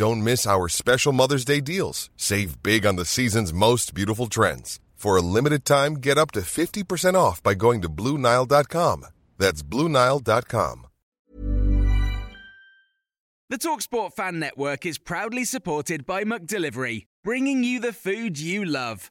Don't miss our special Mother's Day deals. Save big on the season's most beautiful trends. For a limited time, get up to 50% off by going to Bluenile.com. That's Bluenile.com. The Talksport Fan Network is proudly supported by McDelivery, bringing you the food you love.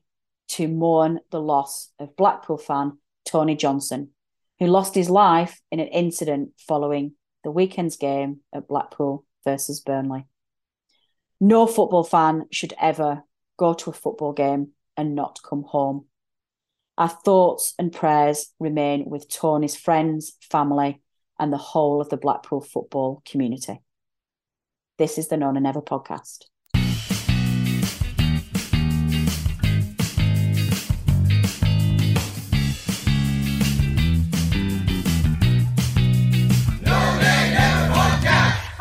to mourn the loss of Blackpool fan Tony Johnson, who lost his life in an incident following the weekend's game at Blackpool versus Burnley. No football fan should ever go to a football game and not come home. Our thoughts and prayers remain with Tony's friends, family, and the whole of the Blackpool football community. This is the No Nay Never podcast.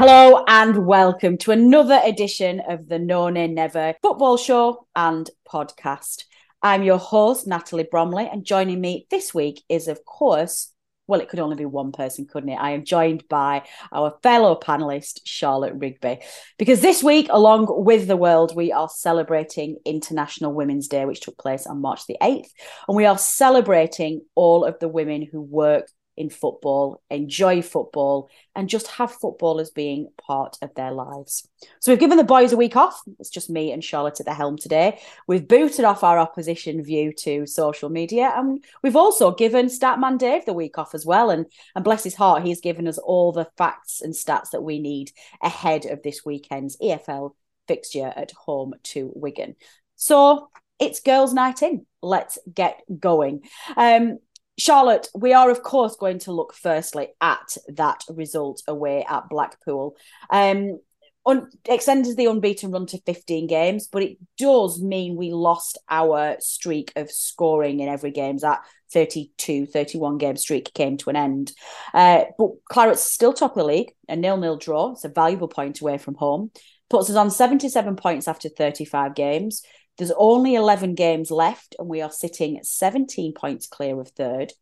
Hello and welcome to another edition of the No Nay Never football show and podcast. I'm your host, Natalie Bromley, and joining me this week is, of course, well, it could only be one person, couldn't it? I am joined by our fellow panelist, Charlotte Rigby. Because this week, along with the world, we are celebrating International Women's Day, which took place on March the 8th. And we are celebrating all of the women who work in football, enjoy football, and just have football as being part of their lives. So we've given the boys a week off. It's just me and Charlotte at the helm today. We've booted off our opposition view to social media, and we've also given Statman Dave the week off as well. And and bless his heart, he's given us all the facts and stats that we need ahead of this weekend's EFL fixture at home to Wigan. So it's girls' night in. Let's get going. Um, Charlotte, we are of course going to look firstly at that result away at Blackpool. Um, un- extended the unbeaten run to 15 games, but it does mean we lost our streak of scoring in every game. That 32, 31 game streak came to an end. Uh, but Claret's still top of the league, a nil-nil draw. It's a valuable point away from home. Puts us on 77 points after 35 games. There's only 11 games left, and we are sitting 17 points clear of third,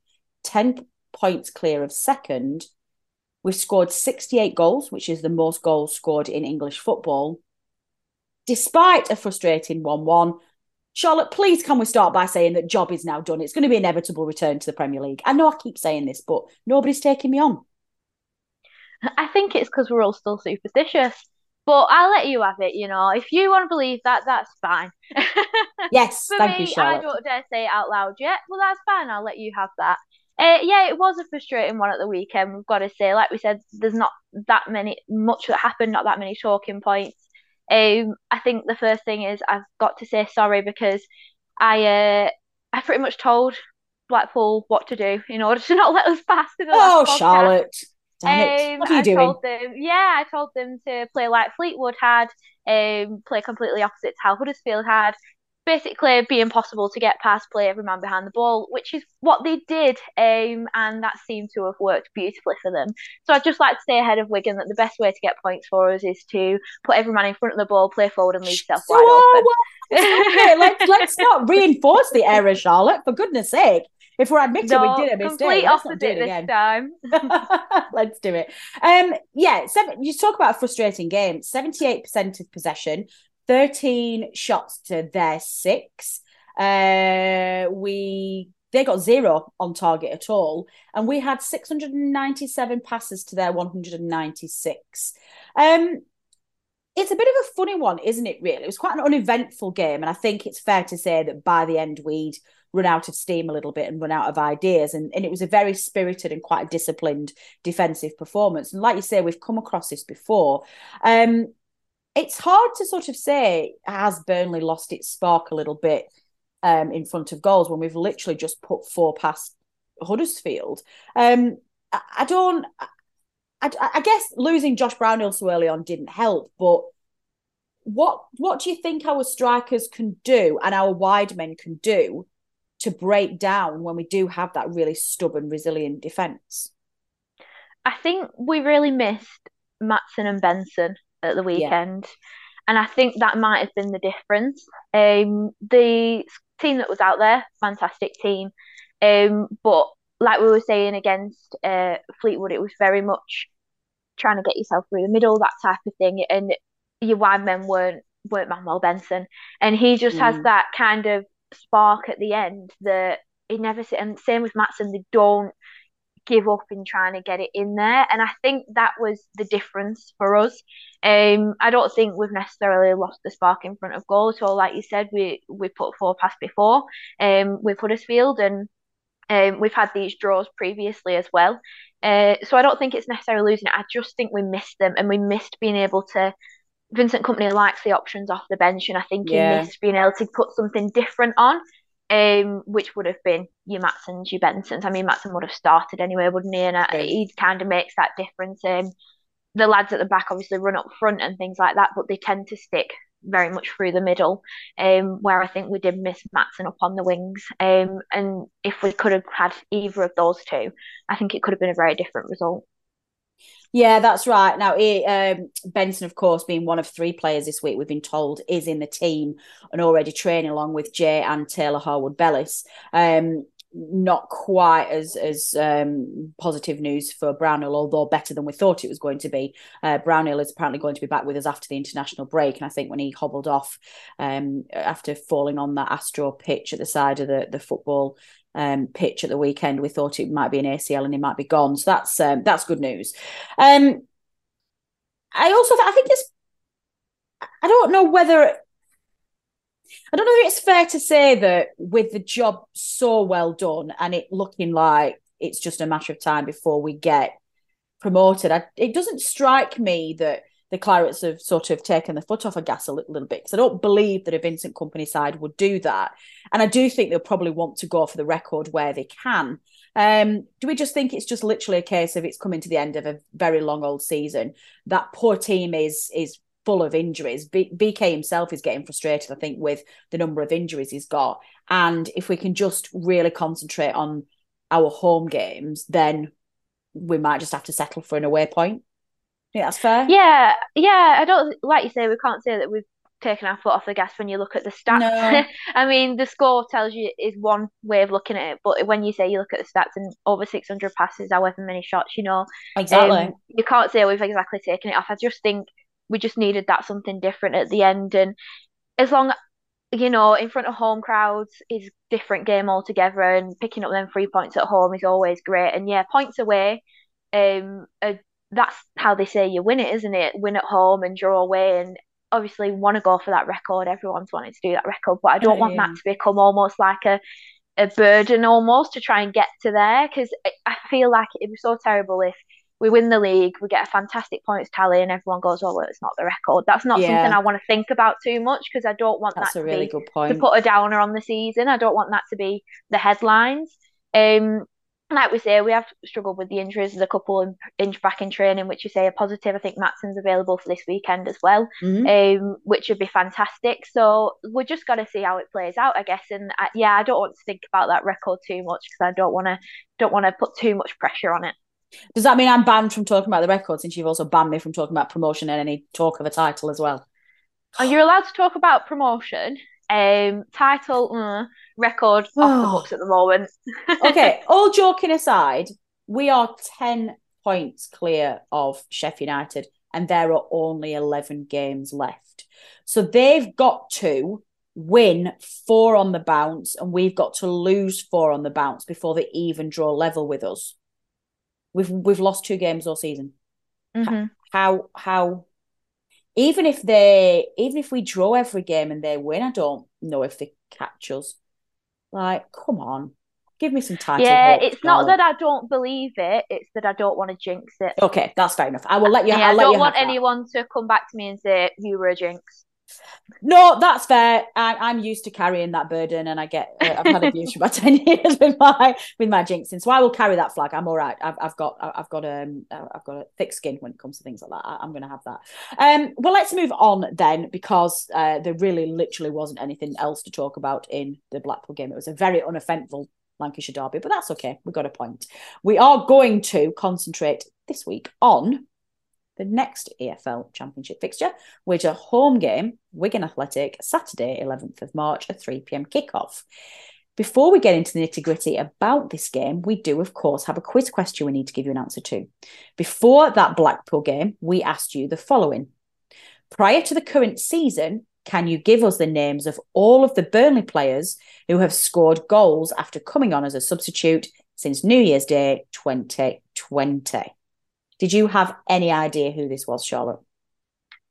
10 points clear of second. We've scored 68 goals, which is the most goals scored in English football. Despite a frustrating 1 1, Charlotte, please can we start by saying that job is now done? It's going to be inevitable return to the Premier League. I know I keep saying this, but nobody's taking me on. I think it's because we're all still superstitious. But I'll let you have it, you know. If you want to believe that, that's fine. Yes, For thank me, you, Charlotte. I don't dare say it out loud yet. Well, that's fine. I'll let you have that. Uh, yeah, it was a frustrating one at the weekend. We've got to say, like we said, there's not that many much that happened, not that many talking points. Um, I think the first thing is I've got to say sorry because I uh, I pretty much told Blackpool what to do in order to not let us pass in the Oh, podcast. Charlotte. Damn it. Um, What are you I doing? told them, yeah, I told them to play like Fleetwood had, um, play completely opposite to how Huddersfield had. Basically, be impossible to get past, play every man behind the ball, which is what they did, um, and that seemed to have worked beautifully for them. So I'd just like to say ahead of Wigan that the best way to get points for us is to put every man in front of the ball, play forward, and leave yourself So, wide open. well, it. let's, let's not reinforce the error, Charlotte, for goodness sake. If we're admitting No, we did a mistake, let's not do it this again. time. Let's do it. Um, yeah, seven, you talk about a frustrating game. Seventy-eight percent of possession, thirteen shots to their six. Uh, we they got zero on target at all, and we had six hundred and ninety-seven passes to their one hundred and ninety-six. Um, it's a bit of a funny one, isn't it? Really, it was quite an uneventful game, and I think it's fair to say that by the end we'd run out of steam a little bit and run out of ideas. And, and it was a very spirited and quite disciplined defensive performance. And like you say, we've come across this before. Um, it's hard to sort of say has Burnley lost its spark a little bit um, in front of goals when we've literally just put four past Huddersfield. Um, I, I don't. I, I, guess losing Josh Brownhill so early on didn't help, but what what do you think our strikers can do and our wide men can do to break down when we do have that really stubborn, resilient defence? I think we really missed Maatsen and Benson at the weekend. Yeah. And I think that might have been the difference. Um, the team that was out there, fantastic team. Um, but like we were saying against uh, Fleetwood, it was very much trying to get yourself through the middle, that type of thing. And your wide men weren't weren't Manuel Benson, and he just mm. has that kind of spark at the end that he never. And same with Maatsen they don't give up in trying to get it in there. And I think that was the difference for us. Um, I don't think we've necessarily lost the spark in front of goal. So, like you said, we we put four past before um, with Huddersfield, and um, we've had these draws previously as well. Uh, so I don't think it's necessarily losing it. I just think we missed them, and we missed being able to. Vincent Kompany likes the options off the bench, and I think yeah. he missed being able to put something different on um, which would have been your Maatsens, your Bensons. I mean, Maatsen would have started anyway, wouldn't he? And uh, he kind of makes that difference. Um, the lads at the back obviously run up front and things like that, but they tend to stick very much through the middle, um, where I think we did miss Maatsen up on the wings. Um, and if we could have had either of those two, I think it could have been a very different result. Yeah, that's right. Now, um, Benson, of course, being one of three players this week, we've been told is in the team and already training along with Jay and Taylor Harwood Bellis. Um, not quite as as um, positive news for Brownhill, although better than we thought it was going to be. Uh, Brownhill is apparently going to be back with us after the international break, and I think when he hobbled off um, after falling on that Astro pitch at the side of the the football um, pitch at the weekend. We thought it might be an ACL and he might be gone. So that's um, that's good news. Um, I also th- I think it's I don't know whether I don't know if it's fair to say that with the job so well done and it looking like it's just a matter of time before we get promoted. I, it doesn't strike me that the Clarets have sort of taken the foot off a gas a little, little bit because I don't believe that a Vincent Kompany side would do that. And I do think they'll probably want to go for the record where they can. Um, do we just think it's just literally a case of it's coming to the end of a very long old season? That poor team is is full of injuries. B- BK himself is getting frustrated, I think, with the number of injuries he's got. And if we can just really concentrate on our home games, then we might just have to settle for an away point. Yeah, that's fair. Yeah, yeah. I don't like you say we can't say that we've taken our foot off the gas when you look at the stats. No. I mean, the score tells you is one way of looking at it, but when you say you look at the stats and over 600 passes, however many shots, you know, exactly, um, you can't say we've exactly taken it off. I just think we just needed that something different at the end, and as long you know, in front of home crowds is different game altogether, and picking up them three points at home is always great. And yeah, points away, um, are that's how they say you win it, isn't it? Win at home and draw away, and obviously want to go for that record. Everyone's wanting to do that record, but I don't oh, want yeah. that to become almost like a a burden almost to try and get to there because I feel like it'd be so terrible if we win the league, we get a fantastic points tally, and everyone goes, "Oh, well, it's not the record." That's not yeah. something I want to think about too much because I don't want That's that to really be to put a downer on the season. I don't want that to be the headlines. Um, like we say, we have struggled with the injuries. There's a couple in, in back in training, which you say are positive. I think Maatsen's available for this weekend as well, mm-hmm. um, which would be fantastic. So we're just going to see how it plays out, I guess. And I, yeah, I don't want to think about that record too much because I don't want to don't want to put too much pressure on it. Does that mean I'm banned from talking about the record since you've also banned me from talking about promotion and any talk of a title as well? Are you allowed to talk about promotion? Um, title, uh, record off the oh. books at the moment. okay, all joking aside, we are 10 points clear of Sheffield United, and there are only 11 games left. So they've got to win four on the bounce, and we've got to lose four on the bounce before they even draw level with us. We've we've lost two games all season. Mm-hmm. How how even if they, even if we draw every game and they win, I don't know if they catch us. Like, come on, give me some time. Yeah, it's not that I don't believe it; it's that I don't want to jinx it. Okay, that's fair enough. I will let you. Yeah, I'll I don't you want anyone to come back to me and say you were a jinx. No, that's fair. I, I'm used to carrying that burden, and I get uh, I've had abuse for about ten years with my with my jinxing, so I will carry that flag. I'm all right. I've, I've got I've got um I've got a thick skin when it comes to things like that. I, am going to have that. Um, well, let's move on then, because uh, there really literally wasn't anything else to talk about in the Blackpool game. It was a very uneventful Lancashire derby, but that's okay. We got a point. We are going to concentrate this week on the next EFL Championship fixture, which is a home game, Wigan Athletic, Saturday, 11th of March, a 3 pm kickoff. Before we get into the nitty gritty about this game, we do, of course, have a quiz question we need to give you an answer to. Before that Blackpool game, we asked you the following Prior to the current season, can you give us the names of all of the Burnley players who have scored goals after coming on as a substitute since New Year's Day 2020? Did you have any idea who this was, Charlotte?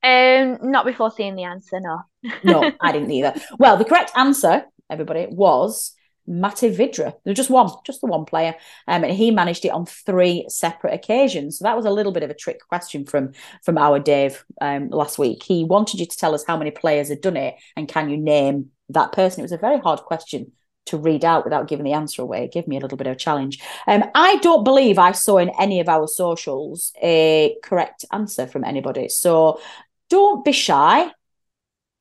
Um, not before seeing the answer. No. no, I didn't either. Well, the correct answer, everybody, was Matej Vydra. There's just one, just the one player, um, and he managed it on three separate occasions. So that was a little bit of a trick question from from our Dave um, last week. He wanted you to tell us how many players had done it, and can you name that person? It was a very hard question to read out without giving the answer away. Give me a little bit of a challenge. Um, I don't believe I saw in any of our socials a correct answer from anybody. So don't be shy.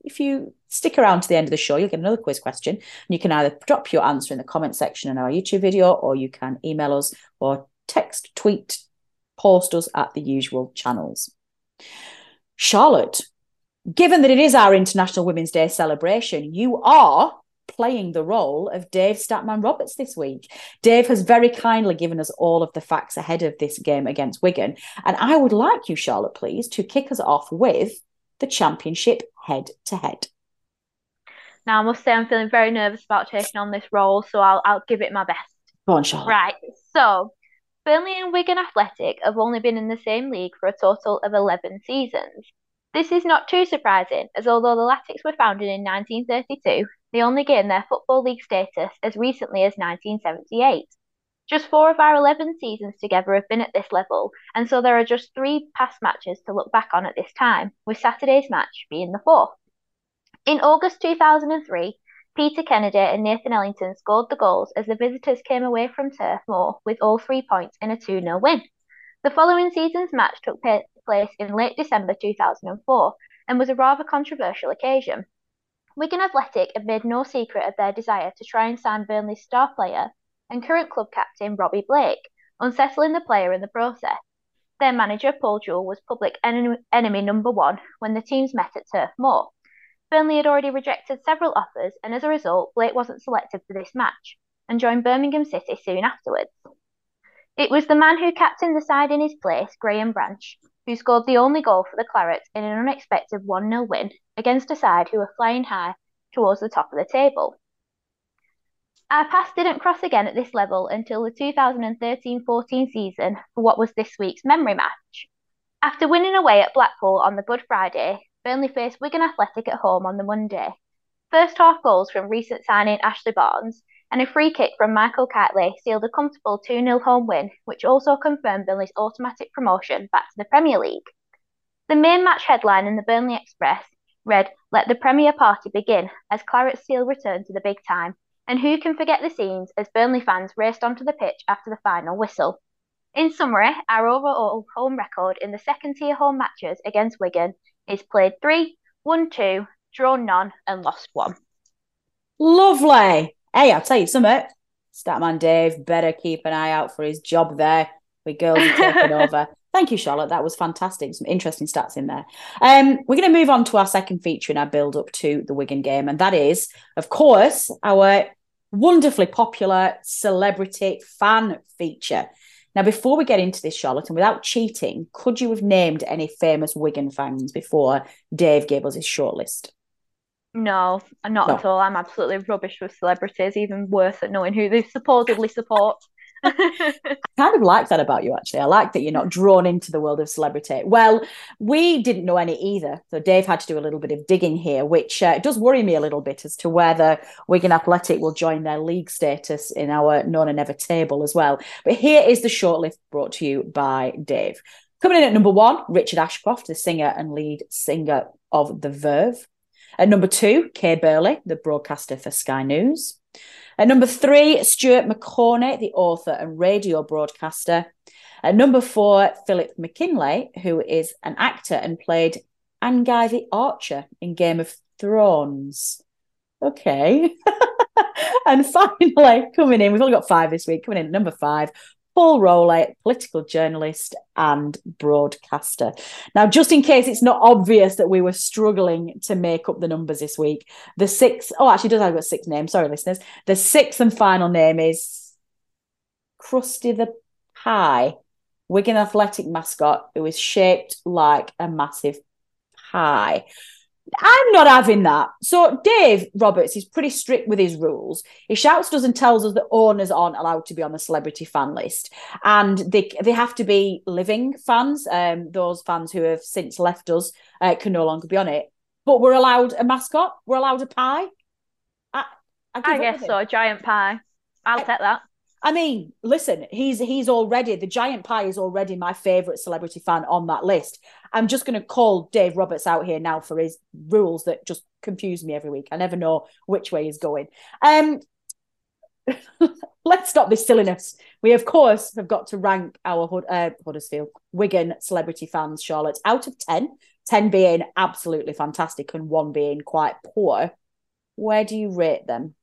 If you stick around to the end of the show, you'll get another quiz question. And you can either drop your answer in the comment section in our YouTube video, or you can email us or text, tweet, post us at the usual channels. Charlotte, given that it is our International Women's Day celebration, you are playing the role of Dave Statman Roberts this week. Dave has very kindly given us all of the facts ahead of this game against Wigan. And I would like you, Charlotte, please, to kick us off with the championship head to head. Now, I must say, I'm feeling very nervous about taking on this role, so I'll, I'll give it my best. Go on, Charlotte. Right. So, Burnley and Wigan Athletic have only been in the same league for a total of 11 seasons. This is not too surprising, as although the Latics were founded in 1932, they only gained their Football League status as recently as 1978. Just four of our 11 seasons together have been at this level, and so there are just three past matches to look back on at this time, with Saturday's match being the fourth. In August 2003, Peter Kennedy and Nathan Ellington scored the goals as the visitors came away from Turf Moor with all three points in a 2 0 win. The following season's match took place in late December 2004 and was a rather controversial occasion. Wigan Athletic have made no secret of their desire to try and sign Burnley's star player and current club captain Robbie Blake, unsettling the player in the process. Their manager Paul Jewell was public enemy, enemy number one when the teams met at Turf Moor. Burnley had already rejected several offers, and as a result, Blake wasn't selected for this match and joined Birmingham City soon afterwards. It was the man who captained the side in his place, Graham Branch, who scored the only goal for the Clarets in an unexpected 1 0 win against a side who were flying high towards the top of the table. Our path didn't cross again at this level until the 2013 14 season for what was this week's memory match. After winning away at Blackpool on the Good Friday, Burnley faced Wigan Athletic at home on the Monday. First half goals from recent signing Ashley Barnes and a free kick from Michael Kightly sealed a comfortable 2 0 home win, which also confirmed Burnley's automatic promotion back to the Premier League. The main match headline in the Burnley Express read, Let the Premier Party begin, as Claret Steel returned to the big time. And who can forget the scenes as Burnley fans raced onto the pitch after the final whistle? In summary, our overall home record in the second tier home matches against Wigan is played 3, 1 2, drawn none, and lost 1. Lovely. Hey, I'll tell you something. Statman Dave better keep an eye out for his job there. We girls are taking over. Thank you, Charlotte. That was fantastic. Some interesting stats in there. Um, we're going to move on to our second feature in our build up to the Wigan game, and that is, of course, our wonderfully popular celebrity fan feature. Now, before we get into this, Charlotte, and without cheating, could you have named any famous Wigan fans before Dave gave us his shortlist? No, not No. at all. I'm absolutely rubbish with celebrities, even worse at knowing who they supposedly support. I kind of like that about you, actually. I like that you're not drawn into the world of celebrity. Well, we didn't know any either. So Dave had to do a little bit of digging here, which uh, does worry me a little bit as to whether Wigan Athletic will join their league status in our No Nay Never table as well. But here is the shortlist brought to you by Dave. Coming in at number one, Richard Ashcroft, the singer and lead singer of The Verve. At number two, Kay Burley, the broadcaster for Sky News. At number three, Stuart Maconie, the author and radio broadcaster. At number four, Philip McGinley, who is an actor and played Anguy the Archer in Game of Thrones. Okay. and finally, coming in, we've only got five this week, coming in number five, Paul Rowley, political journalist and broadcaster. Now, just in case it's not obvious that we were struggling to make up the numbers this week, the sixth, oh, actually, does have got six names. Sorry, listeners. The sixth and final name is Krusty the Pie, Wigan Athletic mascot, who is shaped like a massive pie. I'm not having that. So Dave Roberts is pretty strict with his rules. He shouts us and tells us that owners aren't allowed to be on the celebrity fan list, and they they have to be living fans. Um, those fans who have since left us uh, can no longer be on it. But we're allowed a mascot. We're allowed a pie. I, I, I guess so. A giant pie. I'll I, take that. I mean, listen, he's he's already the giant pie is already my favorite celebrity fan on that list. I'm just going to call Dave Roberts out here now for his rules that just confuse me every week. I never know which way he's going. Um, let's stop this silliness. We of course have got to rank our uh, Huddersfield Wigan celebrity fans, Charlotte, out of ten. Ten being absolutely fantastic and one being quite poor. Where do you rate them?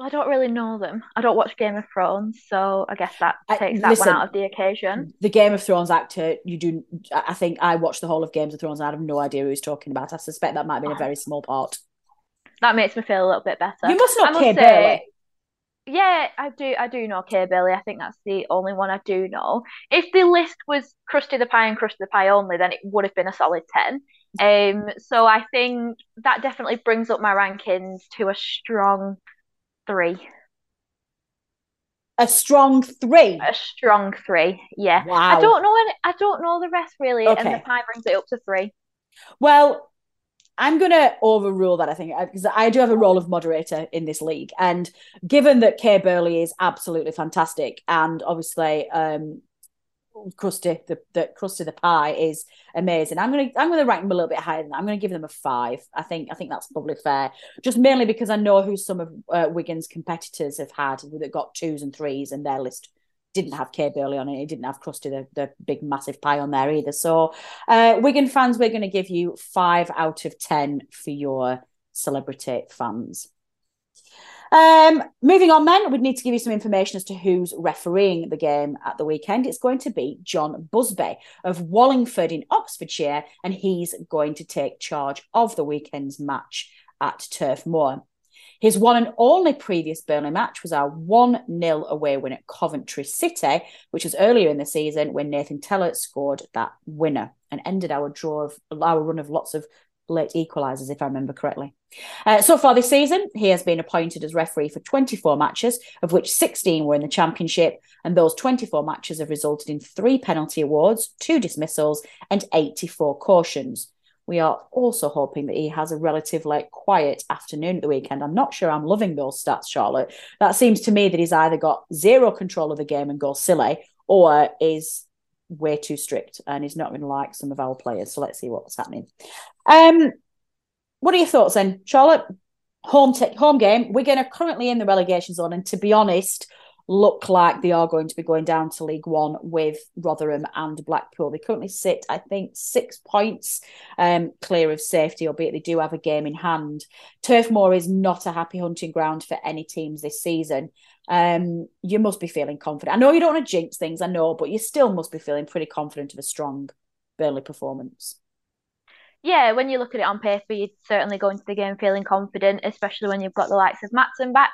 Well, I don't really know them. I don't watch Game of Thrones, so I guess that takes that listen, one out of the occasion. The Game of Thrones actor, you do. I think I watched the whole of Games of Thrones, and I have no idea who he's talking about. I suspect that might have been a very small part. That makes me feel a little bit better. You must not Kay Burley. Yeah, I do. I do know Kay Burley. I think that's the only one I do know. If the list was Krusty the Pie and Krusty the Pie only, then it would have been a solid ten. Um, so I think that definitely brings up my rankings to a strong three. A strong three. A strong three. Yeah. Wow. I don't know any, I don't know the rest really, okay. and the pie brings it up to three. Well, I'm going to overrule that, I think, because I do have a role of moderator in this league. And given that Kay Burley is absolutely fantastic, and obviously um, Krusty, the, the Krusty the pie is amazing. I'm gonna I'm gonna rank them a little bit higher than that. I'm gonna give them a five. I think I think that's probably fair. Just mainly because I know who some of uh, Wigan's competitors have had that got twos and threes, and their list didn't have Kay Burley on it. It didn't have Krusty the, the big massive pie on there either. So uh, Wigan fans, we're gonna give you five out of ten for your celebrity fans. Um, moving on, then, we'd need to give you some information as to who's refereeing the game at the weekend. It's going to be John Busby of Wallingford in Oxfordshire, and he's going to take charge of the weekend's match at Turf Moor. His one and only previous Burnley match was our 1 0 away win at Coventry City, which was earlier in the season when Nathan Tella scored that winner and ended our draw of our run of lots of late equalisers, if I remember correctly. Uh, so far this season, he has been appointed as referee for 24 matches, of which 16 were in the Championship, and those 24 matches have resulted in three penalty awards, two dismissals, and 84 cautions. We are also hoping that he has a relatively quiet afternoon at the weekend. I'm not sure I'm loving those stats, Charlotte. That seems to me that he's either got zero control of the game and goes silly, or is way too strict and he's not going to like some of our players. So let's see what's happening. Um, what are your thoughts then, Charlotte? Home t- home game. We're going to currently in the relegation zone, and to be honest, look like they are going to be going down to League One with Rotherham and Blackpool. They currently sit, I think, six points um, clear of safety, albeit they do have a game in hand. Turf Moor is not a happy hunting ground for any teams this season. Um, you must be feeling confident. I know you don't want to jinx things, I know, but you still must be feeling pretty confident of a strong Burnley performance yeah, when you look at it on paper, you'd certainly go into the game feeling confident, especially when you've got the likes of Maatsen back.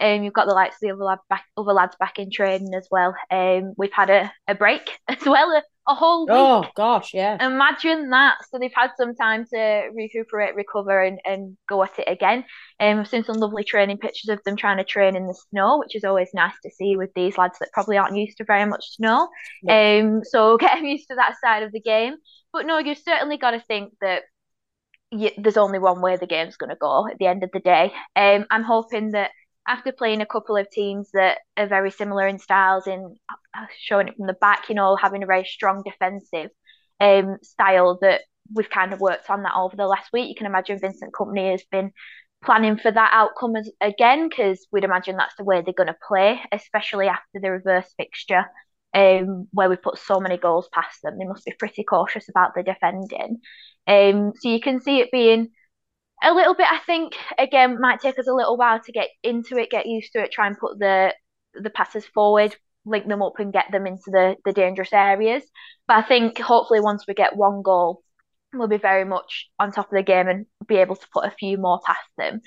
Um, you've got the likes of the other, lad back, other lads back in training as well. Um, we've had a, a break as well, a a whole week. Oh gosh, yeah. Imagine that. So they've had some time to recuperate, recover, and, and go at it again. Um, I've seen some lovely training pictures of them trying to train in the snow, which is always nice to see with these lads that probably aren't used to very much snow. Um, so getting used to that side of the game. But no, you've certainly got to think that you, there's only one way the game's going to go at the end of the day. Um, I'm hoping that after playing a couple of teams that are very similar in styles, in uh, showing it from the back, you know, having a very strong defensive um, style that we've kind of worked on that over the last week. You can imagine Vincent Kompany has been planning for that outcome as, again because we'd imagine that's the way they're going to play, especially after the reverse fixture. Um, where we put so many goals past them, they must be pretty cautious about the defending. Um, so you can see it being a little bit. I think again might take us a little while to get into it, get used to it, try and put the the passes forward, link them up, and get them into the the dangerous areas. But I think hopefully once we get one goal, we'll be very much on top of the game and be able to put a few more past them.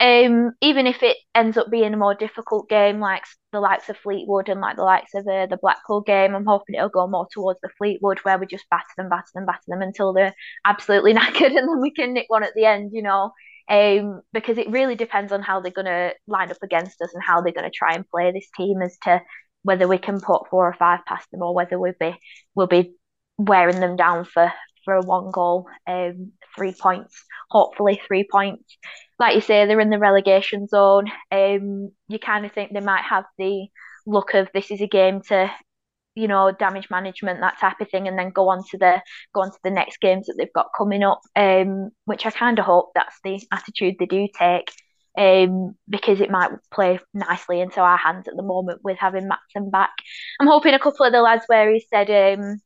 Um, even if it ends up being a more difficult game, like the likes of Fleetwood and like the likes of uh, the Blackpool game, I'm hoping it'll go more towards the Fleetwood where we just batter them, batter them, batter them until they're absolutely knackered, and then we can nick one at the end, you know. Um, because it really depends on how they're going to line up against us and how they're going to try and play this team as to whether we can put four or five past them or whether we'll be we'll be wearing them down for for a one goal, um, three points, hopefully three points. Like you say, they're in the relegation zone. Um, you kind of think they might have the look of this is a game to, you know, damage management, that type of thing, and then go on to the go on to the next games that they've got coming up. Um, which I kind of hope that's the attitude they do take. Um, because it might play nicely into our hands at the moment with having Maatsen back. I'm hoping a couple of the lads where he said um,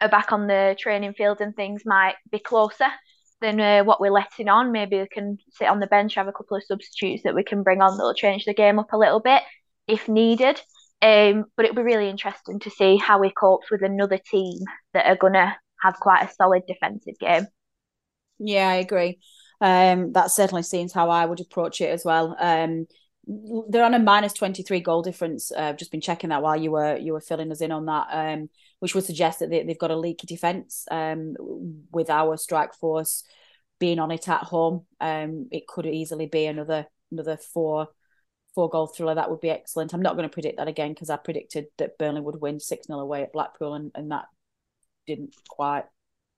are back on the training field and things might be closer than uh, what we're letting on. Maybe we can sit on the bench, have a couple of substitutes that we can bring on that'll change the game up a little bit if needed. Um, but it'll be really interesting to see how we cope with another team that are gonna have quite a solid defensive game. Yeah, I agree. Um, that certainly seems how I would approach it as well. Um, they're on a minus 23 goal difference. Uh, I've just been checking that while you were you were filling us in on that, um, which would suggest that they, have got a leaky defence um, with our strike force being on it at home. Um, it could easily be another another four four goal thriller. That would be excellent. I'm not going to predict that again because I predicted that Burnley would win 6 0 away at Blackpool, and, and that didn't quite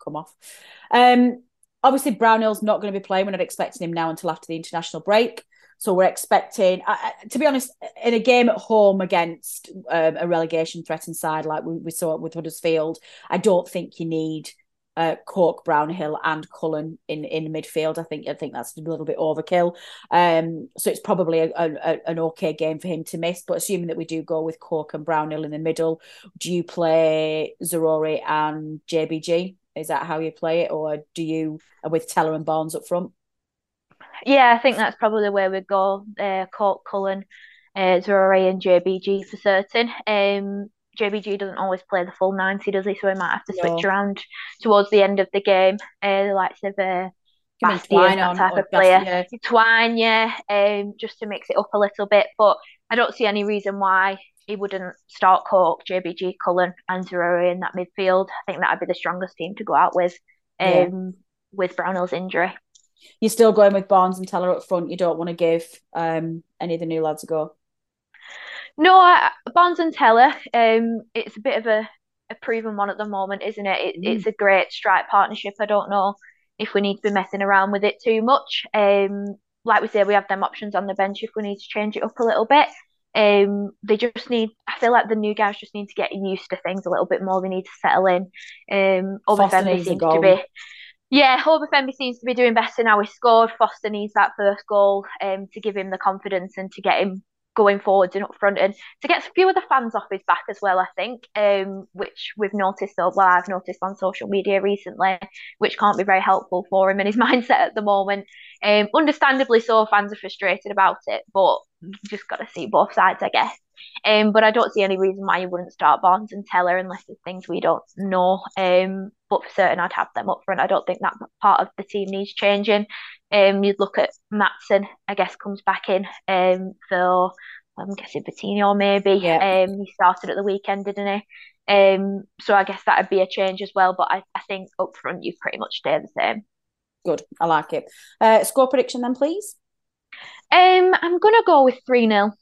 come off. Um, obviously, Brownhill's not going to be playing. We're not expecting him now until after the international break. So we're expecting, uh, to be honest, in a game at home against um, a relegation threatened side like we, we saw with Huddersfield, I don't think you need uh, Cork, Brownhill, and Cullen in in midfield. I think I think that's a little bit overkill. Um, so it's probably a, a, an okay game for him to miss. But assuming that we do go with Cork and Brownhill in the middle, do you play Zaroury and JBG? Is that how you play it, or do you with Tella and Barnes up front? Yeah, I think that's probably the way we go. Uh, Cork Cullen, uh, Zaroury, and JBG for certain. Um, JBG doesn't always play the full 90, does he? So he might have to no. switch around towards the end of the game. Uh, the likes of uh, Bastien, that type of player. Twine, yeah, um, just to mix it up a little bit. But I don't see any reason why he wouldn't start Cork, JBG, Cullen, and Zaroury in that midfield. I think that would be the strongest team to go out with um, yeah. with Brownhill's injury you're still going with Barnes and Tella up front. You don't want to give um, any of the new lads a go. No, I, Barnes and Tella. Um, it's a bit of a, a proven one at the moment, isn't it? it mm. It's a great strike partnership. I don't know if we need to be messing around with it too much. Um, like we say, we have them options on the bench if we need to change it up a little bit. Um, they just need. I feel like the new guys just need to get used to things a little bit more. They need to settle in. Um, Obafemi seems to be yeah, Obafemi seems to be doing better now. He scored. Foster needs that first goal um, to give him the confidence and to get him going forwards and up front and to get a few of the fans off his back as well, I think, um, which we've noticed, well, I've noticed on social media recently, which can't be very helpful for him and his mindset at the moment. Um, understandably so, fans are frustrated about it, but just got to see both sides, I guess. Um, but I don't see any reason why you wouldn't start Barnes and Tella unless there's things we don't know. Um, but for certain, I'd have them up front. I don't think that part of the team needs changing. Um, you'd look at Maatsen, I guess, comes back in um, for I'm guessing Patino maybe. Yeah. Um, he started at the weekend, didn't he? Um, so I guess that'd be a change as well. But I, I think up front you pretty much stay the same. Good. I like it. Uh, score prediction then, please. Um, I'm gonna go with three 0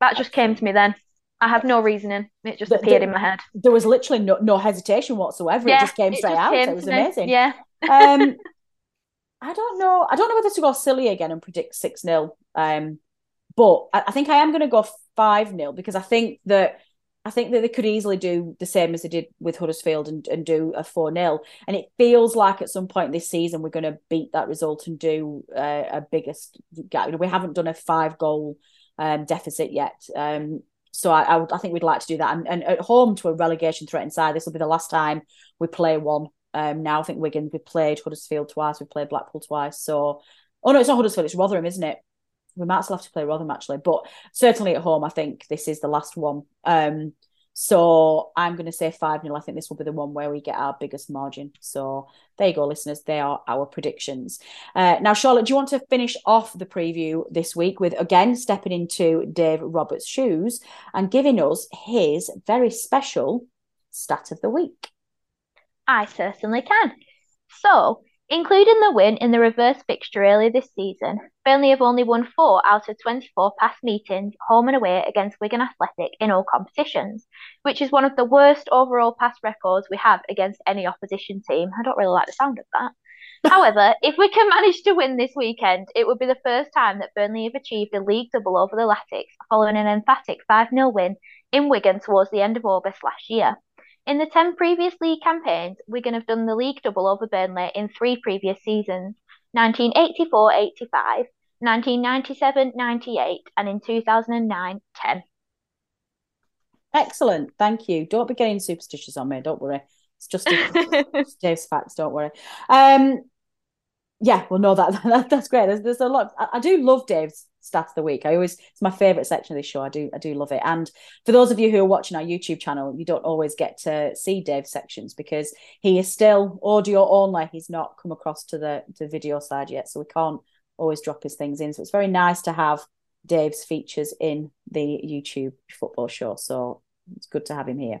That just came to me then. I have no reasoning. It just The- appeared the- in my head. There was literally no, no hesitation whatsoever. it just came straight out. came It was to me. amazing. Yeah. um, I don't know. I don't know whether to go silly again and predict 6 0. Um, but I, I think I am going to go 5 0 because I think that. I think that they could easily do the same as they did with Huddersfield and, and do a 4 0. And it feels like at some point this season we're going to beat that result and do uh, a biggest gap. You know, We haven't done a five goal um, deficit yet. Um, so I, I, I think we'd like to do that. And, and at home to a relegation threatened side, this will be the last time we play one. Um, now I think Wigan, we played Huddersfield twice, we played Blackpool twice. So, oh no, it's not Huddersfield, it's Rotherham, isn't it? We might still have to play Rotherham actually, but certainly at home, I think this is the last one. Um, so I'm going to say 5 0. I think this will be the one where we get our biggest margin. So there you go, listeners. They are our predictions. Uh, now, Charlotte, do you want to finish off the preview this week with again stepping into Dave Roberts' shoes and giving us his very special stat of the week? I certainly can. So, including the win in the reverse fixture earlier this season, Burnley have only won four out of 24 past meetings, home and away, against Wigan Athletic in all competitions, which is one of the worst overall past records we have against any opposition team. I don't really like the sound of that. However, if we can manage to win this weekend, it would be the first time that Burnley have achieved a league double over the Latics following an emphatic 5 0 win in Wigan towards the end of August last year. In the 10 previous league campaigns, Wigan have done the league double over Burnley in three previous seasons 1984 85, 1997 98, and in 2009 10. Excellent. Thank you. Don't be getting superstitious on me. Don't worry. It's just Dave's facts. Don't worry. Um, yeah, well, no, that, that that's great. There's there's a lot. I, I do love Dave's stats of the week. I always it's my favorite section of this show. I do I do love it. And for those of you who are watching our YouTube channel, you don't always get to see Dave's sections because he is still audio only. He's not come across to the the video side yet, so we can't always drop his things in. So it's very nice to have Dave's features in the YouTube football show. So it's good to have him here.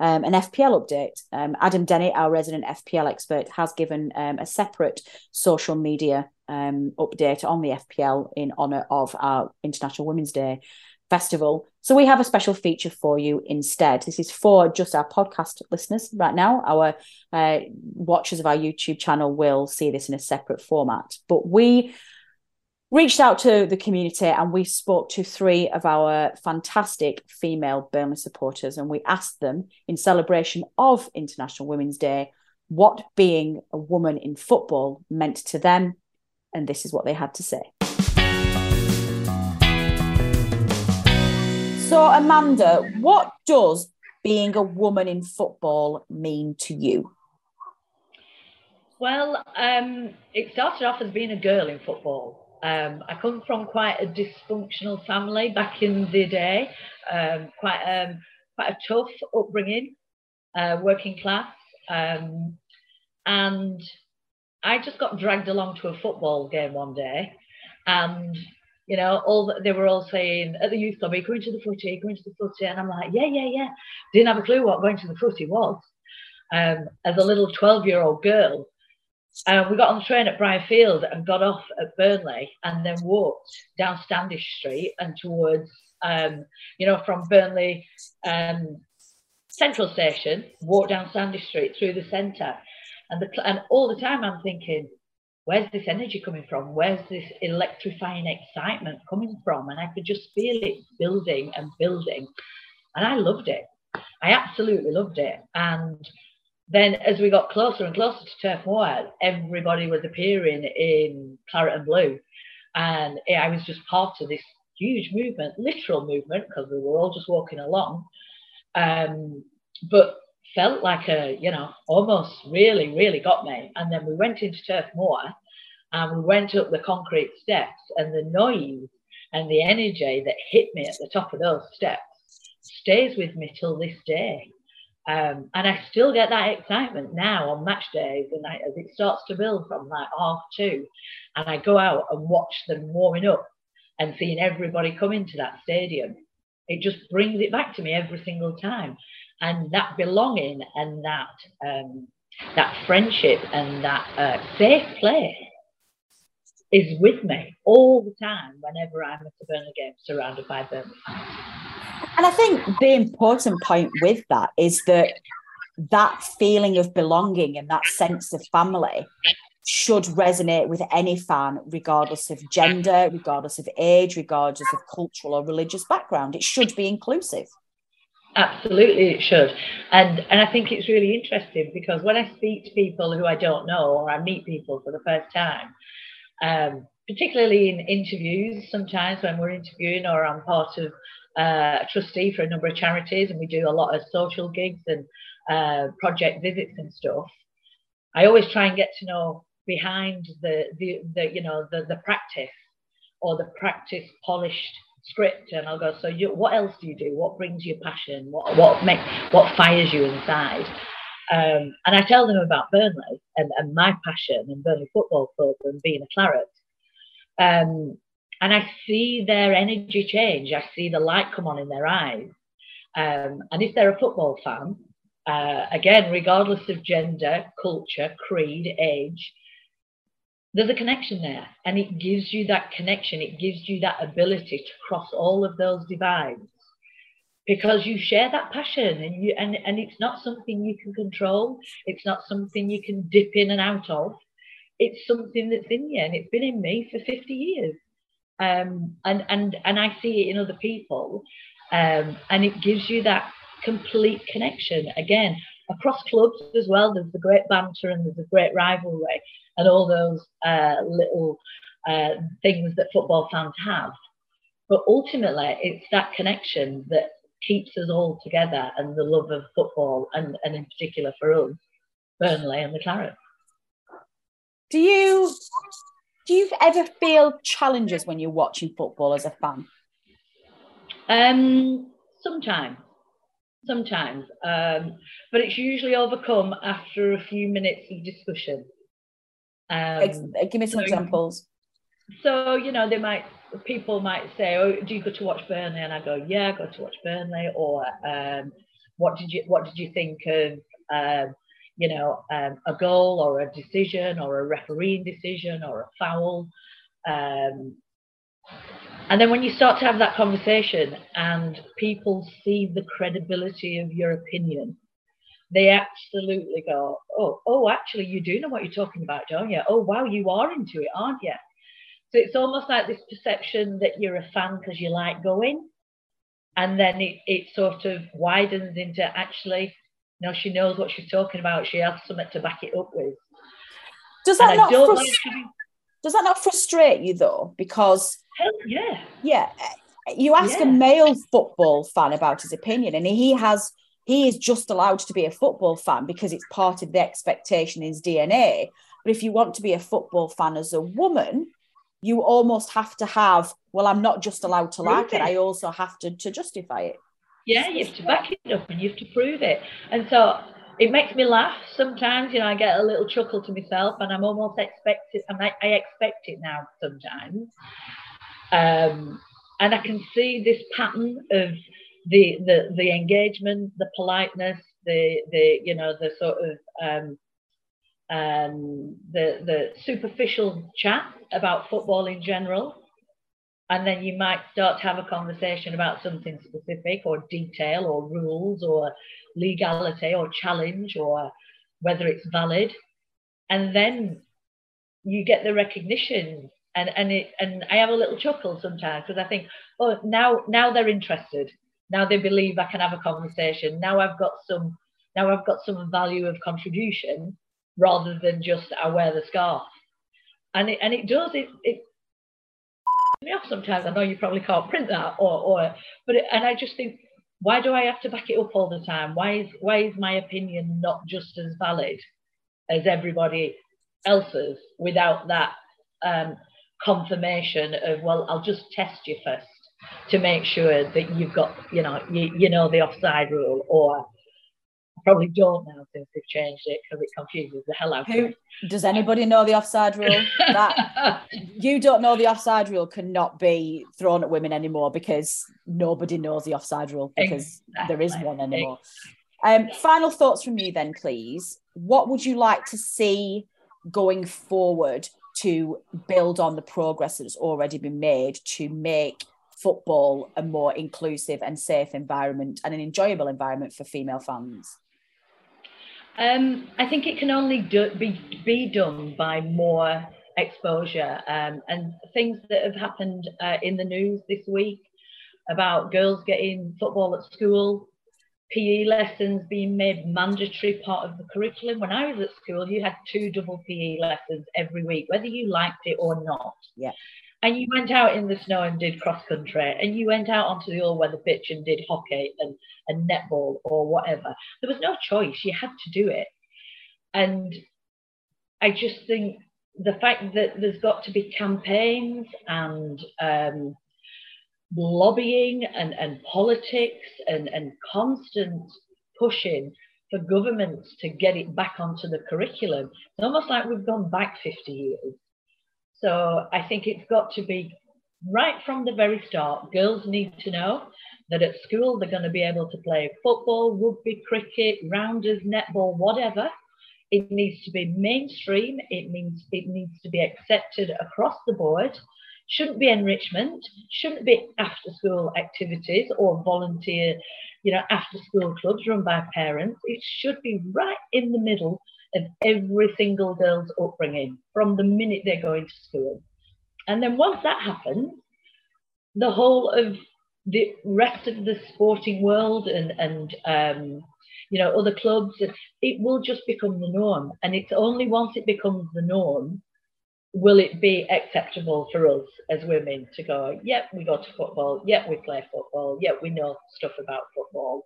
um, an FPL update. Um, Adam Dennett, our resident FPL expert, has given um, a separate social media um, update on the FPL in honour of our International Women's Day festival. So we have a special feature for you instead. This is for just our podcast listeners right now. Our uh, watchers of our YouTube channel will see this in a separate format. But we reached out to the community and we spoke to three of our fantastic female Burnley supporters and we asked them in celebration of International Women's Day what being a woman in football meant to them. And this is what they had to say. So, Amanda, what does being a woman in football mean to you? Well, um, it started off as being a girl in football. Um, I come from quite a dysfunctional family back in the day, um, quite um, quite a tough upbringing, uh, working class, um, and I just got dragged along to a football game one day, and you know, all they were all saying at the youth club, "Are you going to the footy? Going to the footy?" And I'm like, "Yeah, yeah, yeah." Didn't have a clue what going to the footy was. Um, as a little twelve-year-old girl, Uh, we got on the train at Brierfield and got off at Burnley and then walked down Standish Street and towards, um, you know, from Burnley um, Central Station, walked down Standish Street through the centre. And, the, and all the time I'm thinking, where's this energy coming from? Where's this electrifying excitement coming from? And I could just feel it building and building. And I loved it. I absolutely loved it. And then as we got closer and closer to Turf Moor, everybody was appearing in claret and blue. And I was just part of this huge movement, literal movement, because we were all just walking along. Um, but felt like a, you know, almost really, really got me. And then we went into Turf Moor and we went up the concrete steps and the noise and the energy that hit me at the top of those steps stays with me till this day. Um, and I still get that excitement now on match days, and I, as it starts to build from like half two, and I go out and watch them warming up and seeing everybody come into that stadium. It just brings it back to me every single time, and that belonging and that um, that friendship and that uh, safe place is with me all the time whenever I'm at a Burnley game surrounded by Burnley fans. And I think the important point with that is that that feeling of belonging and that sense of family should resonate with any fan, regardless of gender, regardless of age, regardless of cultural or religious background. It should be inclusive. Absolutely, it should. And and I think it's really interesting because when I speak to people who I don't know or I meet people for the first time, um, particularly in interviews, sometimes when we're interviewing or I'm part of uh, a trustee for a number of charities, and we do a lot of social gigs and uh, project visits and stuff. I always try and get to know behind the the, the you know the the practice or the practice polished script, and I'll go. So you, what else do you do? What brings you passion? What what make what fires you inside? Um, and I tell them about Burnley and, and my passion and Burnley Football Club and being a claret. Um, and I see their energy change. I see the light come on in their eyes. Um, and if they're a football fan, uh, again, regardless of gender, culture, creed, age, there's a connection there. And it gives you that connection, it gives you that ability to cross all of those divides because you share that passion and you and, and it's not something you can control it's not something you can dip in and out of it's something that's in you and it's been in me for 50 years um, and and and I see it in other people, um, and it gives you that complete connection again across clubs as well. There's the great banter and there's a great rivalry and all those uh, little uh, things that football fans have. But ultimately, it's that connection that keeps us all together and the love of football, and, and in particular for us, Burnley and the Claret. Do you do you ever feel challenges when you're watching football as a fan? Um, sometimes, sometimes, um, but it's usually overcome after a few minutes of discussion. Um, give me some so, examples. So you know, they might people might say, "Oh, do you go to watch Burnley?" And I go, "Yeah, I go to watch Burnley." Or, um, "What did you What did you think of?" Um, you know, um, a goal or a decision or a refereeing decision or a foul. Um, and then when you start to have that conversation and people see the credibility of your opinion, they absolutely go, oh, oh, actually, you do know what you're talking about, don't you? Oh, wow, you are into it, aren't you? So it's almost like this perception that you're a fan because you like going. And then it, it sort of widens into actually, you know, she knows what she's talking about. She has something to back it up with. Does that, not, frust- like be- does that not frustrate you though? Because Hell yeah, yeah, you ask yeah. a male football fan about his opinion, and he has he is just allowed to be a football fan because it's part of the expectation in his DNA. But if you want to be a football fan as a woman, you almost have to have, well, I'm not just allowed to like it, I also have to, to justify it. Yeah, you have to back it up and you have to prove it. And so it makes me laugh sometimes. You know, I get a little chuckle to myself, and I'm almost expected. I, I expect it now sometimes. Um, and I can see this pattern of the the the engagement, the politeness, the the you know the sort of um, um, the the superficial chat about football in general, and then you might start to have a conversation about something specific or detail or rules or legality or challenge or whether it's valid, and then you get the recognition. And and it and I have a little chuckle sometimes because I think oh now now they're interested. Now they believe I can have a conversation. Now I've got some now I've got some value of contribution rather than just I wear the scarf. And it and it does it it me off sometimes. I know you probably can't print that or or but it, and I just think why do I have to back it up all the time? Why is why is my opinion not just as valid as everybody else's without that um, confirmation of well i'll just test you first to make sure that you've got you know you, you know the offside rule or probably don't now since they've changed it because it confuses the hell out of me. Does anybody know the offside rule? that you don't know the offside rule cannot be thrown at women anymore because nobody knows the offside rule because exactly. there is one anymore. Um, final thoughts from you then, please. What would you like to see going forward to build on the progress that's already been made to make football a more inclusive and safe environment and an enjoyable environment for female fans? Um, I think it can only do, be, be done by more exposure um, and things that have happened uh, in the news this week about girls getting football at school PE lessons being made mandatory part of the curriculum. When I was at school, you had two double PE lessons every week, whether you liked it or not. Yeah. And you went out in the snow and did cross country, and you went out onto the all weather pitch and did hockey and, and netball or whatever. There was no choice, you had to do it. And I just think the fact that there's got to be campaigns and um, lobbying and, and politics and, and constant pushing for governments to get it back onto the curriculum. It's almost like we've gone back 50 years. So I think it's got to be right from the very start. Girls need to know that at school they're going to be able to play football, rugby, cricket, rounders, netball, whatever. It needs to be mainstream. It means it needs to be accepted across the board shouldn't be enrichment, shouldn't be after school activities or volunteer, you know, after school clubs run by parents. It should be right in the middle of every single girl's upbringing from the minute they're going to school. And then once that happens, the whole of the rest of the sporting world and, and um, you know, other clubs, it will just become the norm. And it's only once it becomes the norm will it be acceptable for us as women to go, yep, we go to football, yep, we play football, yep, we know stuff about football.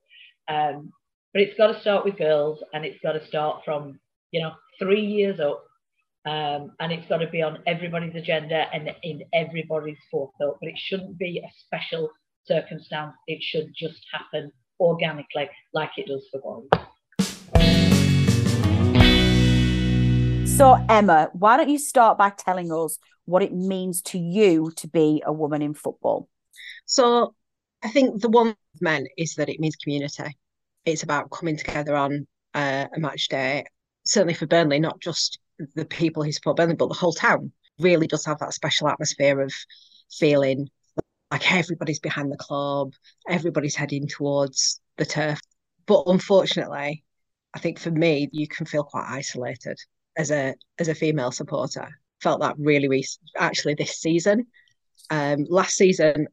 Um, but it's got to start with girls and it's got to start from, you know, three years up. Um, and it's got to be on everybody's agenda and in everybody's forethought. But it shouldn't be a special circumstance. It should just happen organically like it does for boys. So, Emma, why don't you start by telling us what it means to you to be a woman in football? So, I think the one men is that it means community. It's about coming together on uh, a match day. Certainly for Burnley, not just the people who support Burnley, but the whole town really does have that special atmosphere of feeling like everybody's behind the club, everybody's heading towards the turf. But unfortunately, I think for me, you can feel quite isolated as a as a female supporter. Felt that really, really actually this season. Um, last season,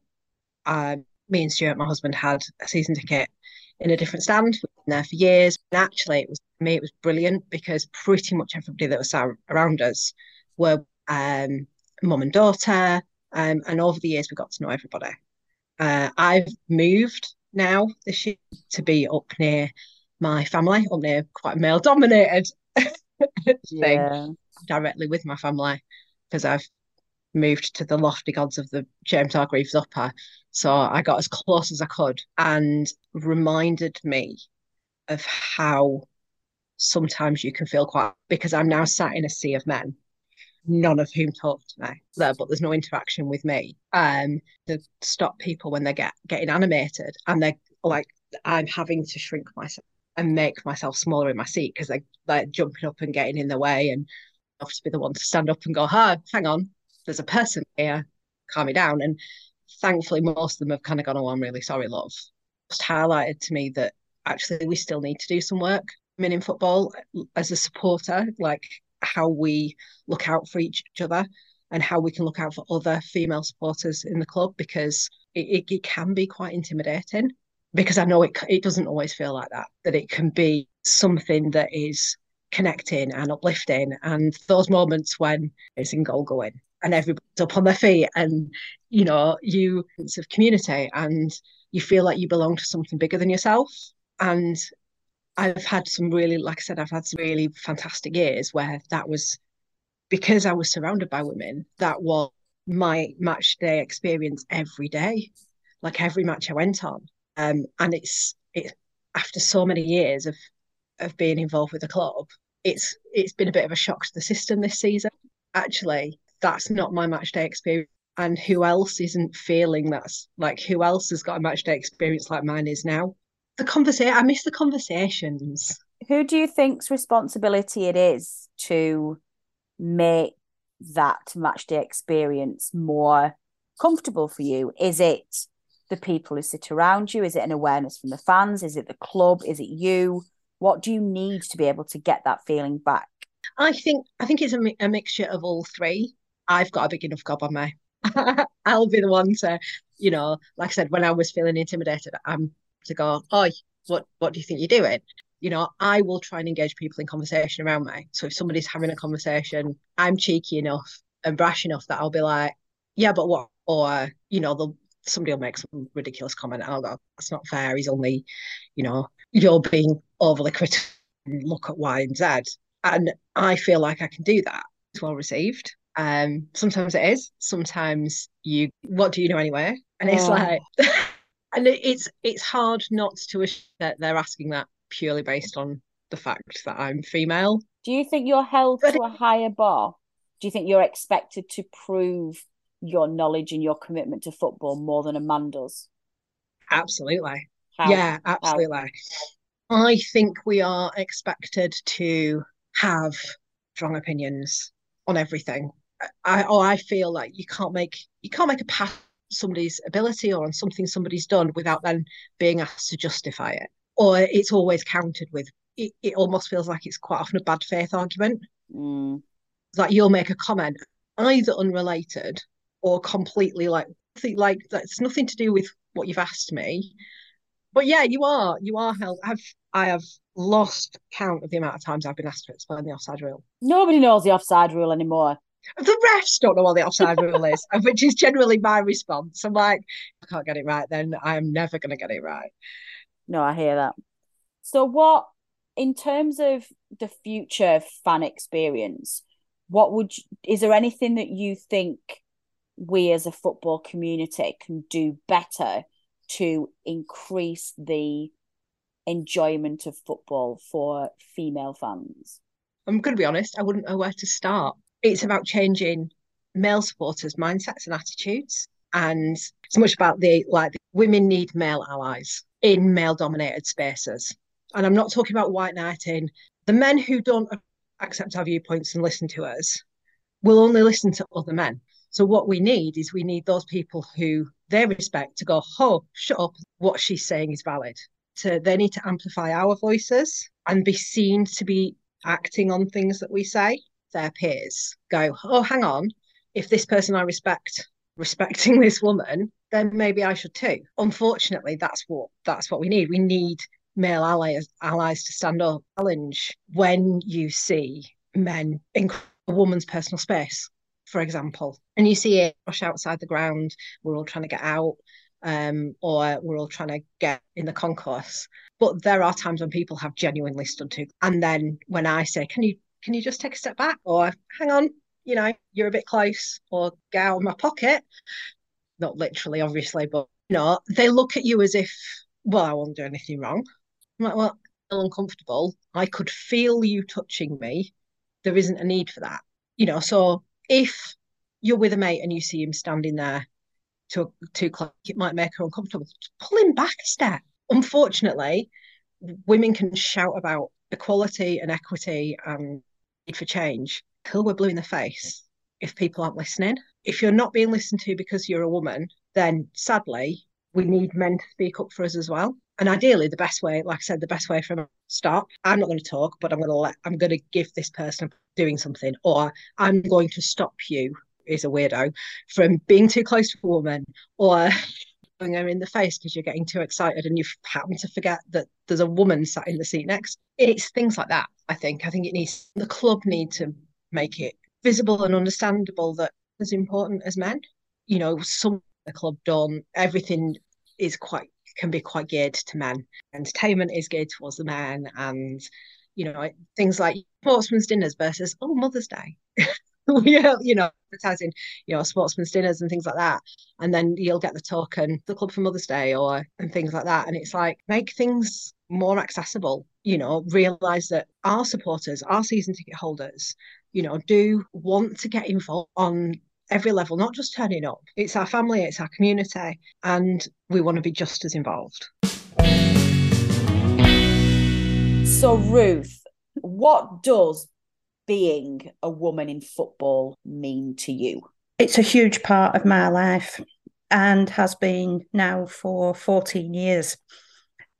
uh, me and Stuart, my husband, had a season ticket in a different stand. We've been there for years. And actually, it was me, it was brilliant because pretty much everybody that was around us were um, mum and daughter. Um, and over the years, we got to know everybody. Uh, I've moved now this year to be up near my family, up near quite male dominated yeah. directly with my family because I've moved to the lofty gods of the James Hargreaves Upper. So I got as close as I could and reminded me of how sometimes you can feel quite because I'm now sat in a sea of men, none of whom talk to me there, but there's no interaction with me. Um, to stop people when they get getting animated and they're like I'm having to shrink myself and make myself smaller in my seat because they're like jumping up and getting in the way and I have to be the one to stand up and go, "Hi, hang on, there's a person here, calm me down." And thankfully, most of them have kind of gone, "Oh, I'm really sorry, love." Just highlighted to me that actually we still need to do some work. Mean, in football, as a supporter, like how we look out for each other and how we can look out for other female supporters in the club because it, it, it can be quite intimidating because I know it it doesn't always feel like that that it can be something that is connecting and uplifting and those moments when it's in goal going and everybody's up on their feet and you know you sense of community and you feel like you belong to something bigger than yourself and I've had some really like I said I've had some really fantastic years where that was because I was surrounded by women that was my match day experience every day like every match I went on um, and it's it after so many years of of being involved with the club, it's it's been a bit of a shock to the system this season. Actually, that's not my match day experience. And who else isn't feeling that's like who else has got a match day experience like mine is now? The conversation I miss the conversations. Who do you think's responsibility it is to make that match day experience more comfortable for you? Is it the people who sit around you? Is it an awareness from the fans? Is it the club? Is it you? What do you need to be able to get that feeling back? I think I think it's a, a mixture of all three. I've got a big enough gob on me. I'll be the one to, you know, like I said, when I was feeling intimidated, I'm to go, oh, what what do you think you're doing? You know, I will try and engage people in conversation around me. So if somebody's having a conversation, I'm cheeky enough and brash enough that I'll be like, yeah, but what? Or you know, they'll somebody will make some ridiculous comment and I'll go, that's not fair. He's only, you know, you're being overly critical. Look at Y and Z. And I feel like I can do that. It's well received. Um, sometimes it is. Sometimes you, what do you know anyway? And it's oh. like, and it's it's hard not to assume that they're asking that purely based on the fact that I'm female. Do you think you're held but to a higher bar? Do you think you're expected to prove your knowledge and your commitment to football more than a man does? Absolutely. How? Yeah, absolutely. How? I think we are expected to have strong opinions on everything. I or oh, I feel like you can't make you can't make a pass somebody's ability or on something somebody's done without then being asked to justify it. Or it's always countered with it, it almost feels like it's quite often a bad faith argument. Mm. Like you'll make a comment either unrelated or completely like like that's nothing to do with what you've asked me. But yeah, you are you are held. I've I have lost count of the amount of times I've been asked to explain the offside rule. Nobody knows the offside rule anymore. The refs don't know what the offside rule is, which is generally my response. I'm like, I can't get it right, then I'm never going to get it right. No, I hear that. So, what, in terms of the future fan experience, what would you, is there anything that you think we as a football community can do better to increase the enjoyment of football for female fans? I'm going to be honest, I wouldn't know where to start. It's about changing male supporters' mindsets and attitudes. And it's much about the like women need male allies in male dominated spaces. And I'm not talking about white knighting. The men who don't accept our viewpoints and listen to us will only listen to other men. So what we need is we need those people who they respect to go, oh, shut up, what she's saying is valid. To they need to amplify our voices and be seen to be acting on things that we say. Their peers go, oh, hang on, if this person I respect respecting this woman, then maybe I should too. Unfortunately, that's what that's what we need. We need male allies allies to stand up, challenge when you see men in a woman's personal space for example, and you see it rush outside the ground, we're all trying to get out, um, or we're all trying to get in the concourse. But there are times when people have genuinely stood to, and then when I say, "Can you can you just take a step back?" or "Hang on, you know, you're a bit close," or "Get out of my pocket," not literally, obviously, but you know, they look at you as if, "Well, I won't do anything wrong." I'm like, "Well, I'm uncomfortable. I could feel you touching me. There isn't a need for that." You know, so if you're with a mate and you see him standing there too too close, it might make her uncomfortable. Just pull him back a step. Unfortunately, women can shout about equality and equity and for change till we're blue in the face if people aren't listening. If you're not being listened to because you're a woman, then sadly, we need men to speak up for us as well. And ideally, the best way, like I said, the best way from stop. I'm not going to talk, but I'm going to let. I'm going to give this person doing something, or I'm going to stop you. Is a weirdo from being too close to a woman, or her in the face because you're getting too excited and you happen to forget that there's a woman sat in the seat next. It's things like that. I think. I think it needs the club need to make it visible and understandable that as important as men. You know, some the club don't. Everything is quite can be quite geared to men. Entertainment is geared towards the men, and you know things like sportsman's dinners versus oh Mother's Day. yeah, uh, you know, advertising, you know, sportsman's dinners and things like that. And then you'll get the token, the club for Mother's Day or and things like that. And it's like make things more accessible, you know, realize that our supporters, our season ticket holders, you know, do want to get involved on every level, not just turning up. It's our family, it's our community, and we want to be just as involved. So, Ruth, what does being a woman in football mean to you? It's a huge part of my life and has been now for 14 years.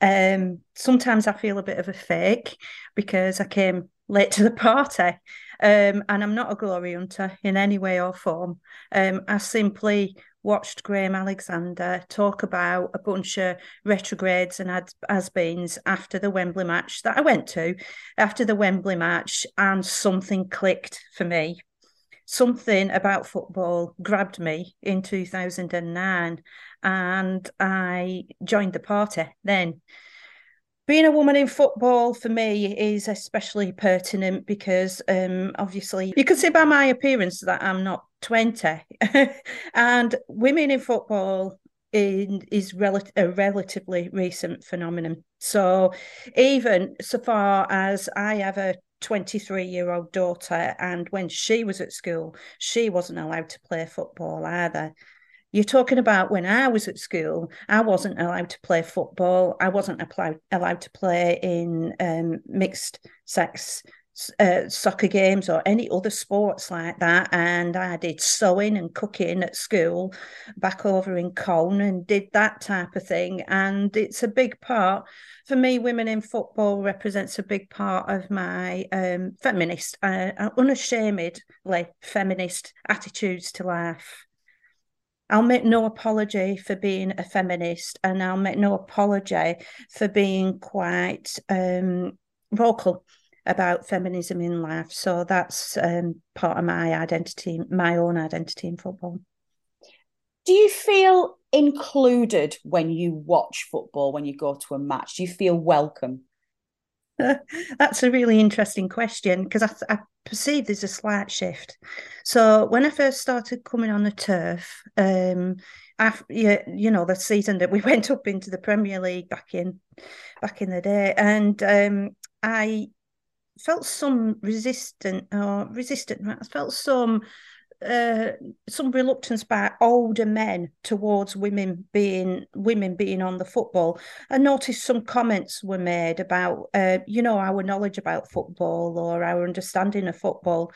Um, sometimes I feel a bit of a fake because I came late to the party um, and I'm not a glory hunter in any way or form. Um, I simply watched Graham Alexander talk about a bunch of retrogrades and has-beens after the Wembley match that I went to, after the Wembley match, and something clicked for me. Something about football grabbed me in 2009, and I joined the party then being a woman in football for me is especially pertinent because um, obviously you can see by my appearance that I'm not 20 and women in football in, is rel- a relatively recent phenomenon. So even so far as I have a 23 year old daughter and when she was at school she wasn't allowed to play football either you're talking about when I was at school, I wasn't allowed to play football. I wasn't allowed, allowed to play in um, mixed sex uh, soccer games or any other sports like that. And I did sewing and cooking at school back over in Colne and did that type of thing. And it's a big part for me. Women in football represents a big part of my um, feminist, uh, unashamedly feminist attitudes to life. I'll make no apology for being a feminist, and I'll make no apology for being quite um, vocal about feminism in life. So that's um, part of my identity, my own identity in football. Do you feel included when you watch football, when you go to a match? Do you feel welcome? That's a really interesting question because I, I, perceive there's a slight shift. So when I first started coming on the turf, um, after, you know, the season that we went up into the Premier League back in back in the day, and um, I felt some resistant or resistant. I felt some uh, some reluctance by older men towards women being women being on the football. I noticed some comments were made about, uh, you know, our knowledge about football or our understanding of football.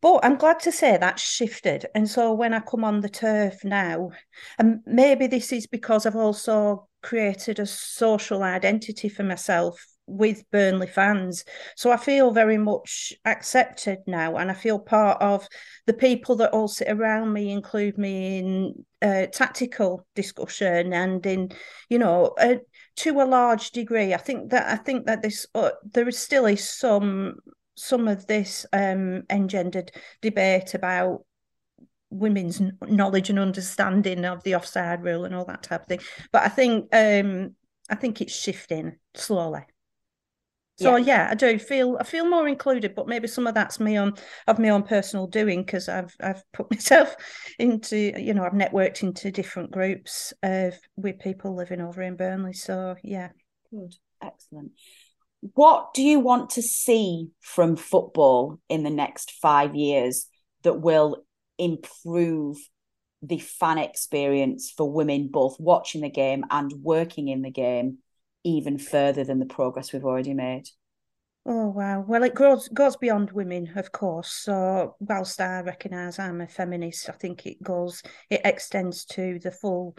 But I'm glad to say that's shifted. And so when I come on the turf now, and maybe this is because I've also created a social identity for myself with Burnley fans. So I feel very much accepted now, and I feel part of the people that all sit around me, include me in uh, tactical discussion and in, you know, uh, to a large degree. I think that I think that this uh, there is still is some some of this um, engendered debate about women's knowledge and understanding of the offside rule and all that type of thing. But I think um, I think it's shifting slowly. So yeah. yeah. I do feel I feel more included, but maybe some of that's me on of my own personal doing because I've I've put myself into you know I've networked into different groups of with people living over in Burnley. So yeah, good, excellent. What do you want to see from football in the next five years that will improve the fan experience for women, both watching the game and working in the game? Even further than the progress we've already made. Oh wow! Well, it goes goes beyond women, of course. So whilst I recognise I'm a feminist, I think it goes it extends to the full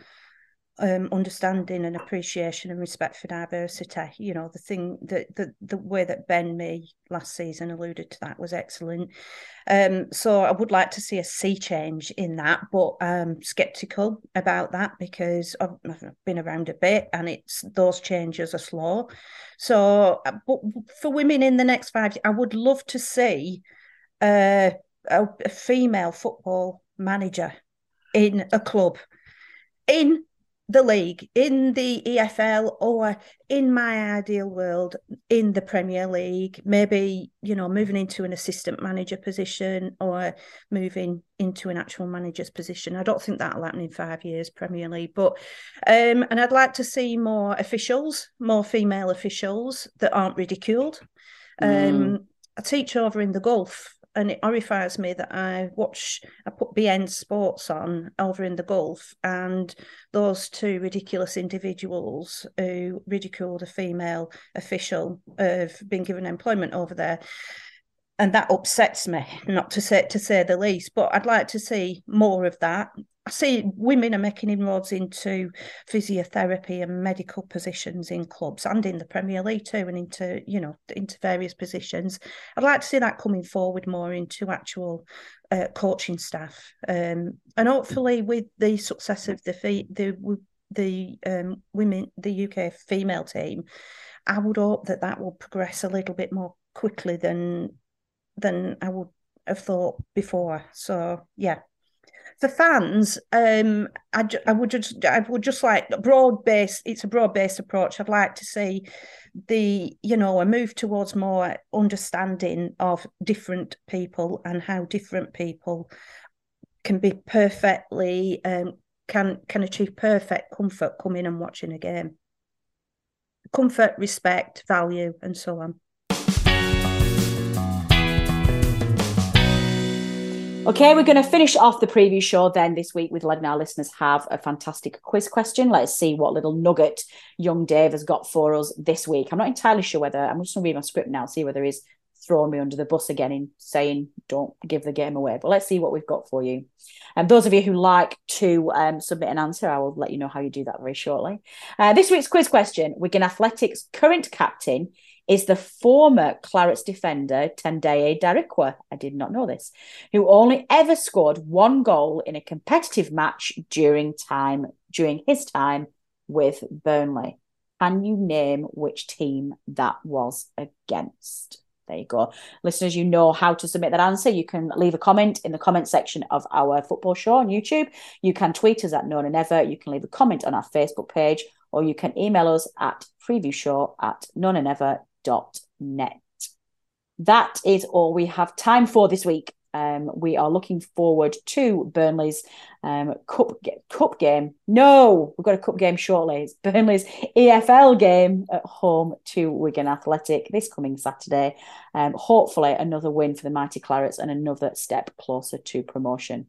um, understanding and appreciation and respect for diversity. You know, the thing that the the way that Ben Mee last season alluded to that was excellent. Um, so I would like to see a sea change in that, but I'm skeptical about that because I've, I've been around a bit and it's those changes are slow. So, uh, but for women in the next five, I would love to see uh, a, a female football manager in a club in the league, in the EFL, or in my ideal world, in the Premier League, maybe, you know, moving into an assistant manager position or moving into an actual manager's position. I don't think that'll happen in five years, Premier League. But um, and I'd like to see more officials, more female officials that aren't ridiculed. Mm. Um, I teach over in the Gulf and it horrifies me that I watch, I put beIN Sports on over in the Gulf, and those two ridiculous individuals who ridiculed a female official have been given employment over there. And that upsets me, not to say to say the least. But I'd like to see more of that. I see women are making inroads into physiotherapy and medical positions in clubs and in the Premier League too, and into you know into various positions. I'd like to see that coming forward more into actual uh, coaching staff, um, and hopefully with the success of the the the um, women the UK female team, I would hope that that will progress a little bit more quickly than than I would have thought before. So yeah, for fans, um, I, I would just I would just like broad base. It's a broad based approach. I'd like to see the you know a move towards more understanding of different people and how different people can be perfectly um, can can achieve perfect comfort coming and watching a game. Comfort, respect, value, and so on. Okay, we're going to finish off the preview show then this week with letting our listeners have a fantastic quiz question. Let's see what little nugget young Dave has got for us this week. I'm not entirely sure whether I'm just going to read my script now, see whether he's thrown me under the bus again in saying don't give the game away. But let's see what we've got for you. And those of you who like to um, submit an answer, I will let you know how you do that very shortly. Uh, this week's quiz question Wigan Athletics current captain is the former Clarets defender Tendayi Darikwa. I did not know this, who only ever scored one goal in a competitive match during time during his time with Burnley. Can you name which team that was against? There you go. Listeners, you know how to submit that answer. You can leave a comment in the comment section of our football show on YouTube. You can tweet us at No Nay Never. You can leave a comment on our Facebook page, or you can email us at previewshow at nonaynever.net. That is all we have time for this week. Um, we are looking forward to Burnley's um, cup cup game. No, we've got a cup game shortly. It's Burnley's EFL game at home to Wigan Athletic this coming Saturday. Um, hopefully, another win for the mighty Clarets and another step closer to promotion.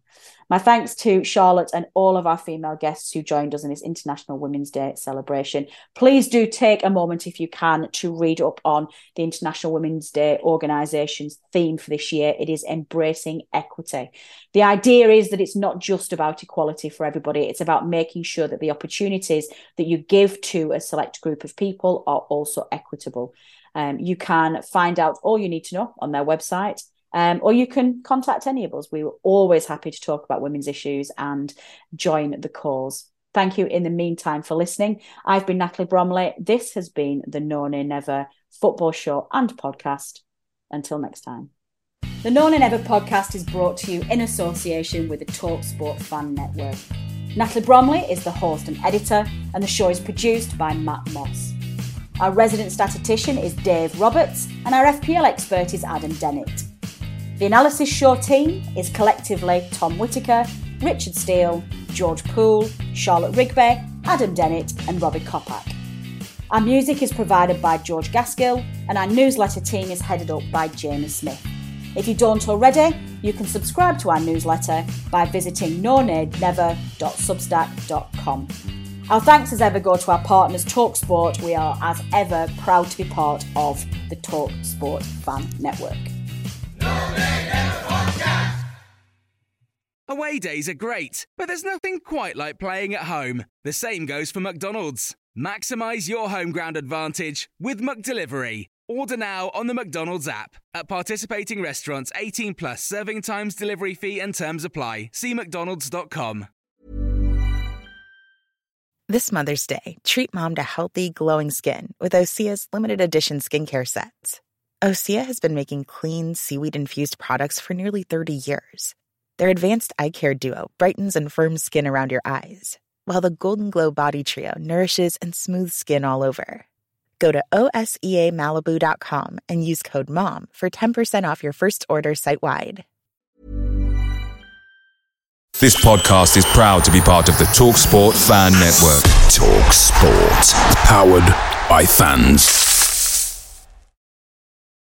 My thanks to Charlotte and all of our female guests who joined us in this International Women's Day celebration. Please do take a moment, if you can, to read up on the International Women's Day organisation's theme for this year. It is embracing equity. The idea is that it's not just about equality for everybody, it's about making sure that the opportunities that you give to a select group of people are also equitable. Um, you can find out all you need to know on their website um, or you can contact any of us. We were always happy to talk about women's issues and join the cause. Thank you in the meantime for listening. I've been Natalie Bromley. This has been the No Nay Never football show and podcast. Until next time. The No Nay Never podcast is brought to you in association with the Talk Sport Fan Network. Natalie Bromley is the host and editor, and the show is produced by Matt Moss. Our resident statistician is Dave Roberts, and our FPL expert is Adam Dennett. The Analysis Show team is collectively Tom Whitaker, Richard Steele, George Poole, Charlotte Rigby, Adam Dennett, and Robbie Kopak. Our music is provided by George Gaskill, and our newsletter team is headed up by Jamie Smith. If you don't already, you can subscribe to our newsletter by visiting nonaynever.substack.com. Our thanks as ever go to our partners Talksport. We are as ever proud to be part of the Talksport Fan Network. Away days are great, but there's nothing quite like playing at home. The same goes for McDonald's. Maximise your home ground advantage with McDelivery. Order now on the McDonald's app. At participating restaurants, 18 plus serving times, delivery fee, and terms apply. See McDonald's.com. This Mother's Day, treat mom to healthy, glowing skin with Osea's limited edition skincare sets. Osea has been making clean, seaweed infused products for nearly 30 years. Their advanced eye care duo brightens and firms skin around your eyes, while the Golden Glow Body Trio nourishes and smooths skin all over. Go to OSEAMalibu.com and use code MOM for 10% off your first order site wide. This podcast is proud to be part of the TalkSport Fan Network. Talk Sport. Powered by fans.